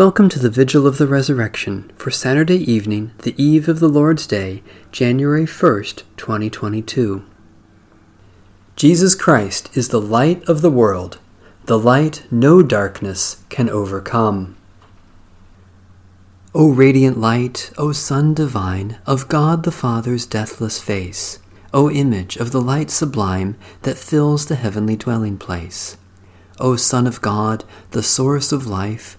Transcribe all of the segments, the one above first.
Welcome to the Vigil of the Resurrection for Saturday evening, the eve of the Lord's Day, January 1st, 2022. Jesus Christ is the light of the world, the light no darkness can overcome. O radiant light, O Sun divine, of God the Father's deathless face, O image of the light sublime that fills the heavenly dwelling place. O Son of God, the source of life,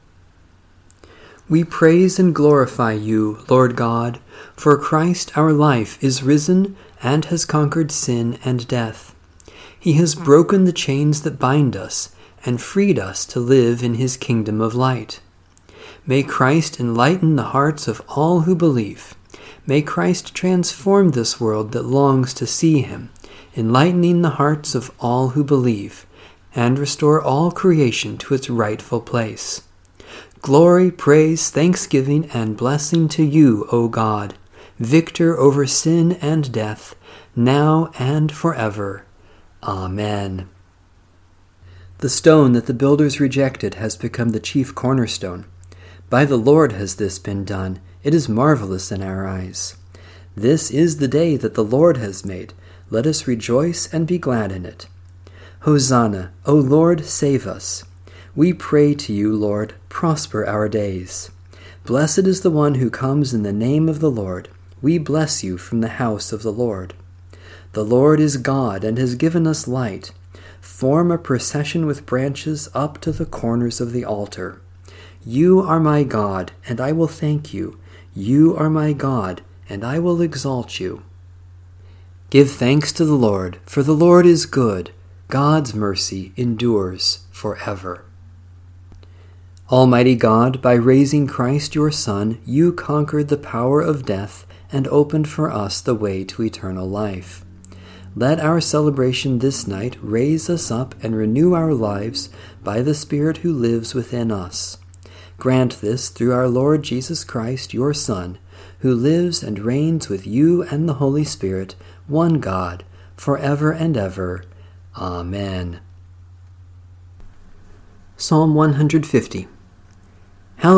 We praise and glorify you, Lord God, for Christ our life is risen and has conquered sin and death. He has broken the chains that bind us and freed us to live in his kingdom of light. May Christ enlighten the hearts of all who believe. May Christ transform this world that longs to see him, enlightening the hearts of all who believe, and restore all creation to its rightful place. Glory, praise, thanksgiving, and blessing to you, O God, victor over sin and death, now and forever. Amen. The stone that the builders rejected has become the chief cornerstone. By the Lord has this been done. It is marvelous in our eyes. This is the day that the Lord has made. Let us rejoice and be glad in it. Hosanna, O Lord, save us. We pray to you, Lord, prosper our days. Blessed is the one who comes in the name of the Lord. We bless you from the house of the Lord. The Lord is God and has given us light. Form a procession with branches up to the corners of the altar. You are my God, and I will thank you. You are my God, and I will exalt you. Give thanks to the Lord, for the Lord is good. God's mercy endures forever. Almighty God, by raising Christ your Son, you conquered the power of death and opened for us the way to eternal life. Let our celebration this night raise us up and renew our lives by the Spirit who lives within us. Grant this through our Lord Jesus Christ, your Son, who lives and reigns with you and the Holy Spirit, one God, for ever and ever. Amen. Psalm 150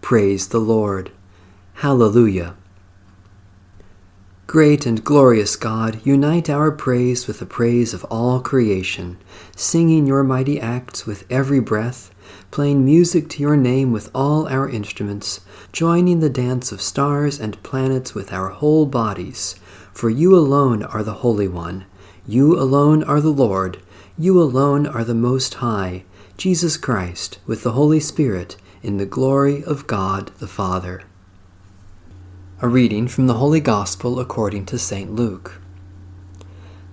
praise the Lord. Hallelujah. Great and glorious God, unite our praise with the praise of all creation, singing your mighty acts with every breath, playing music to your name with all our instruments, joining the dance of stars and planets with our whole bodies. For you alone are the Holy One, you alone are the Lord, you alone are the Most High. Jesus Christ, with the Holy Spirit, in the glory of God the Father. A reading from the Holy Gospel according to St. Luke.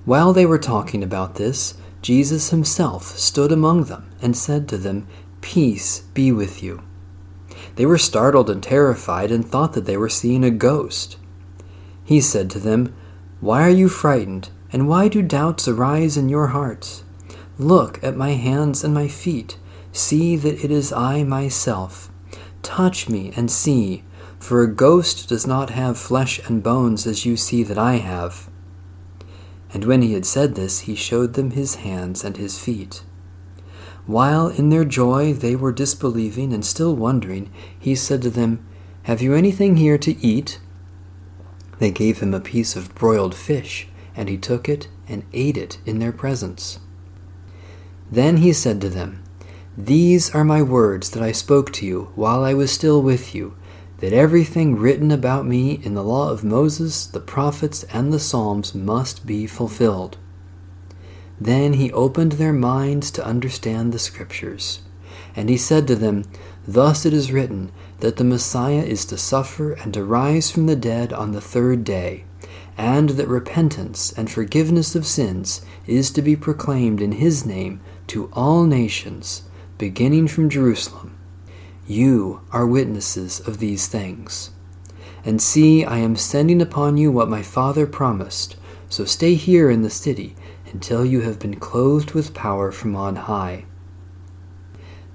While they were talking about this, Jesus himself stood among them and said to them, Peace be with you. They were startled and terrified and thought that they were seeing a ghost. He said to them, Why are you frightened, and why do doubts arise in your hearts? Look at my hands and my feet. See that it is I myself. Touch me and see, for a ghost does not have flesh and bones as you see that I have. And when he had said this, he showed them his hands and his feet. While in their joy they were disbelieving and still wondering, he said to them, Have you anything here to eat? They gave him a piece of broiled fish, and he took it and ate it in their presence. Then he said to them, These are my words that I spoke to you while I was still with you, that everything written about me in the law of Moses, the prophets, and the Psalms must be fulfilled. Then he opened their minds to understand the Scriptures. And he said to them, Thus it is written, that the Messiah is to suffer and to rise from the dead on the third day, and that repentance and forgiveness of sins is to be proclaimed in his name to all nations, beginning from Jerusalem. You are witnesses of these things. And see, I am sending upon you what my Father promised, so stay here in the city until you have been clothed with power from on high.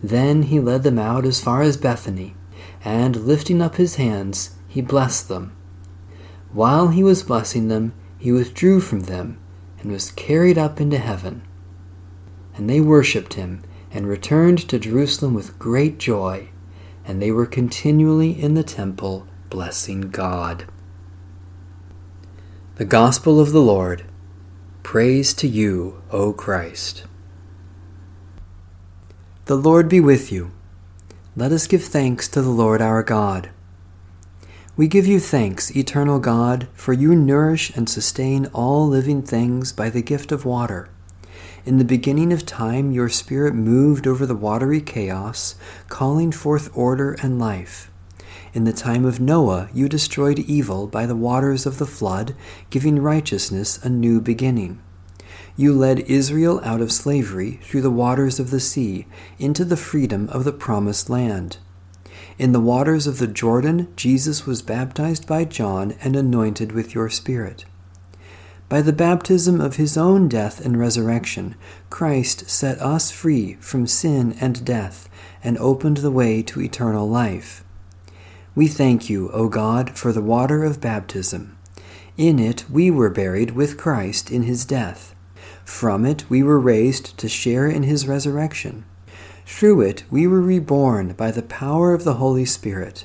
Then he led them out as far as Bethany, and lifting up his hands, he blessed them. While he was blessing them, he withdrew from them and was carried up into heaven. And they worshipped him and returned to Jerusalem with great joy, and they were continually in the temple blessing God. The Gospel of the Lord. Praise to you, O Christ. The Lord be with you. Let us give thanks to the Lord our God. We give you thanks, eternal God, for you nourish and sustain all living things by the gift of water. In the beginning of time, your Spirit moved over the watery chaos, calling forth order and life. In the time of Noah, you destroyed evil by the waters of the flood, giving righteousness a new beginning. You led Israel out of slavery through the waters of the sea into the freedom of the promised land. In the waters of the Jordan, Jesus was baptized by John and anointed with your Spirit. By the baptism of his own death and resurrection, Christ set us free from sin and death and opened the way to eternal life. We thank you, O God, for the water of baptism. In it we were buried with Christ in his death. From it we were raised to share in his resurrection. Through it we were reborn by the power of the Holy Spirit.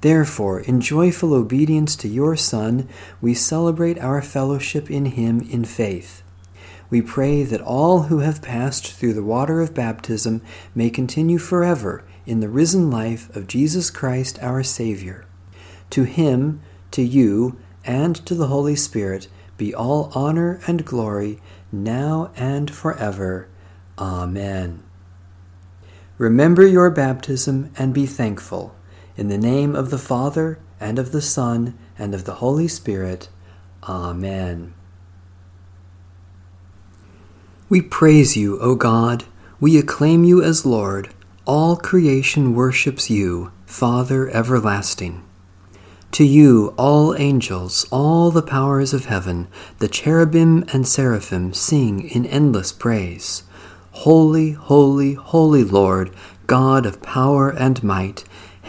Therefore, in joyful obedience to your Son, we celebrate our fellowship in him in faith. We pray that all who have passed through the water of baptism may continue forever in the risen life of Jesus Christ our Savior. To him, to you, and to the Holy Spirit be all honor and glory, now and forever. Amen. Remember your baptism and be thankful. In the name of the Father, and of the Son, and of the Holy Spirit. Amen. We praise you, O God. We acclaim you as Lord. All creation worships you, Father everlasting. To you, all angels, all the powers of heaven, the cherubim and seraphim sing in endless praise. Holy, holy, holy Lord, God of power and might,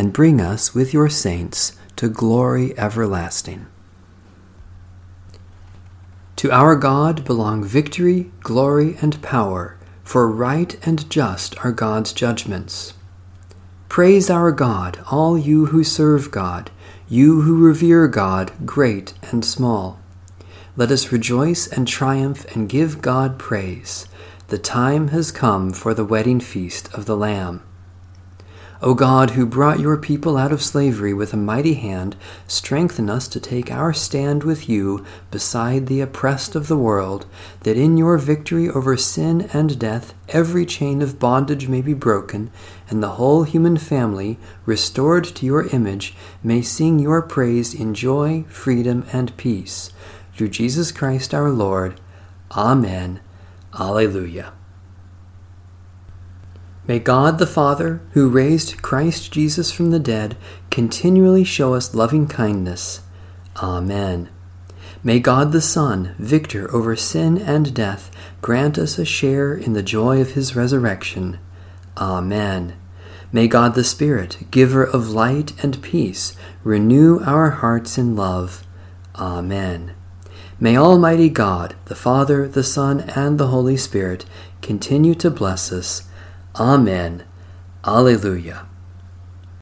and bring us with your saints to glory everlasting. To our God belong victory, glory, and power for right and just are God's judgments. Praise our God, all you who serve God, you who revere God, great and small. Let us rejoice and triumph and give God praise. The time has come for the wedding feast of the Lamb. O God, who brought your people out of slavery with a mighty hand, strengthen us to take our stand with you beside the oppressed of the world, that in your victory over sin and death every chain of bondage may be broken, and the whole human family, restored to your image, may sing your praise in joy, freedom, and peace. Through Jesus Christ our Lord. Amen. Alleluia. May God the Father, who raised Christ Jesus from the dead, continually show us loving kindness. Amen. May God the Son, victor over sin and death, grant us a share in the joy of his resurrection. Amen. May God the Spirit, giver of light and peace, renew our hearts in love. Amen. May Almighty God, the Father, the Son, and the Holy Spirit continue to bless us Amen. Alleluia.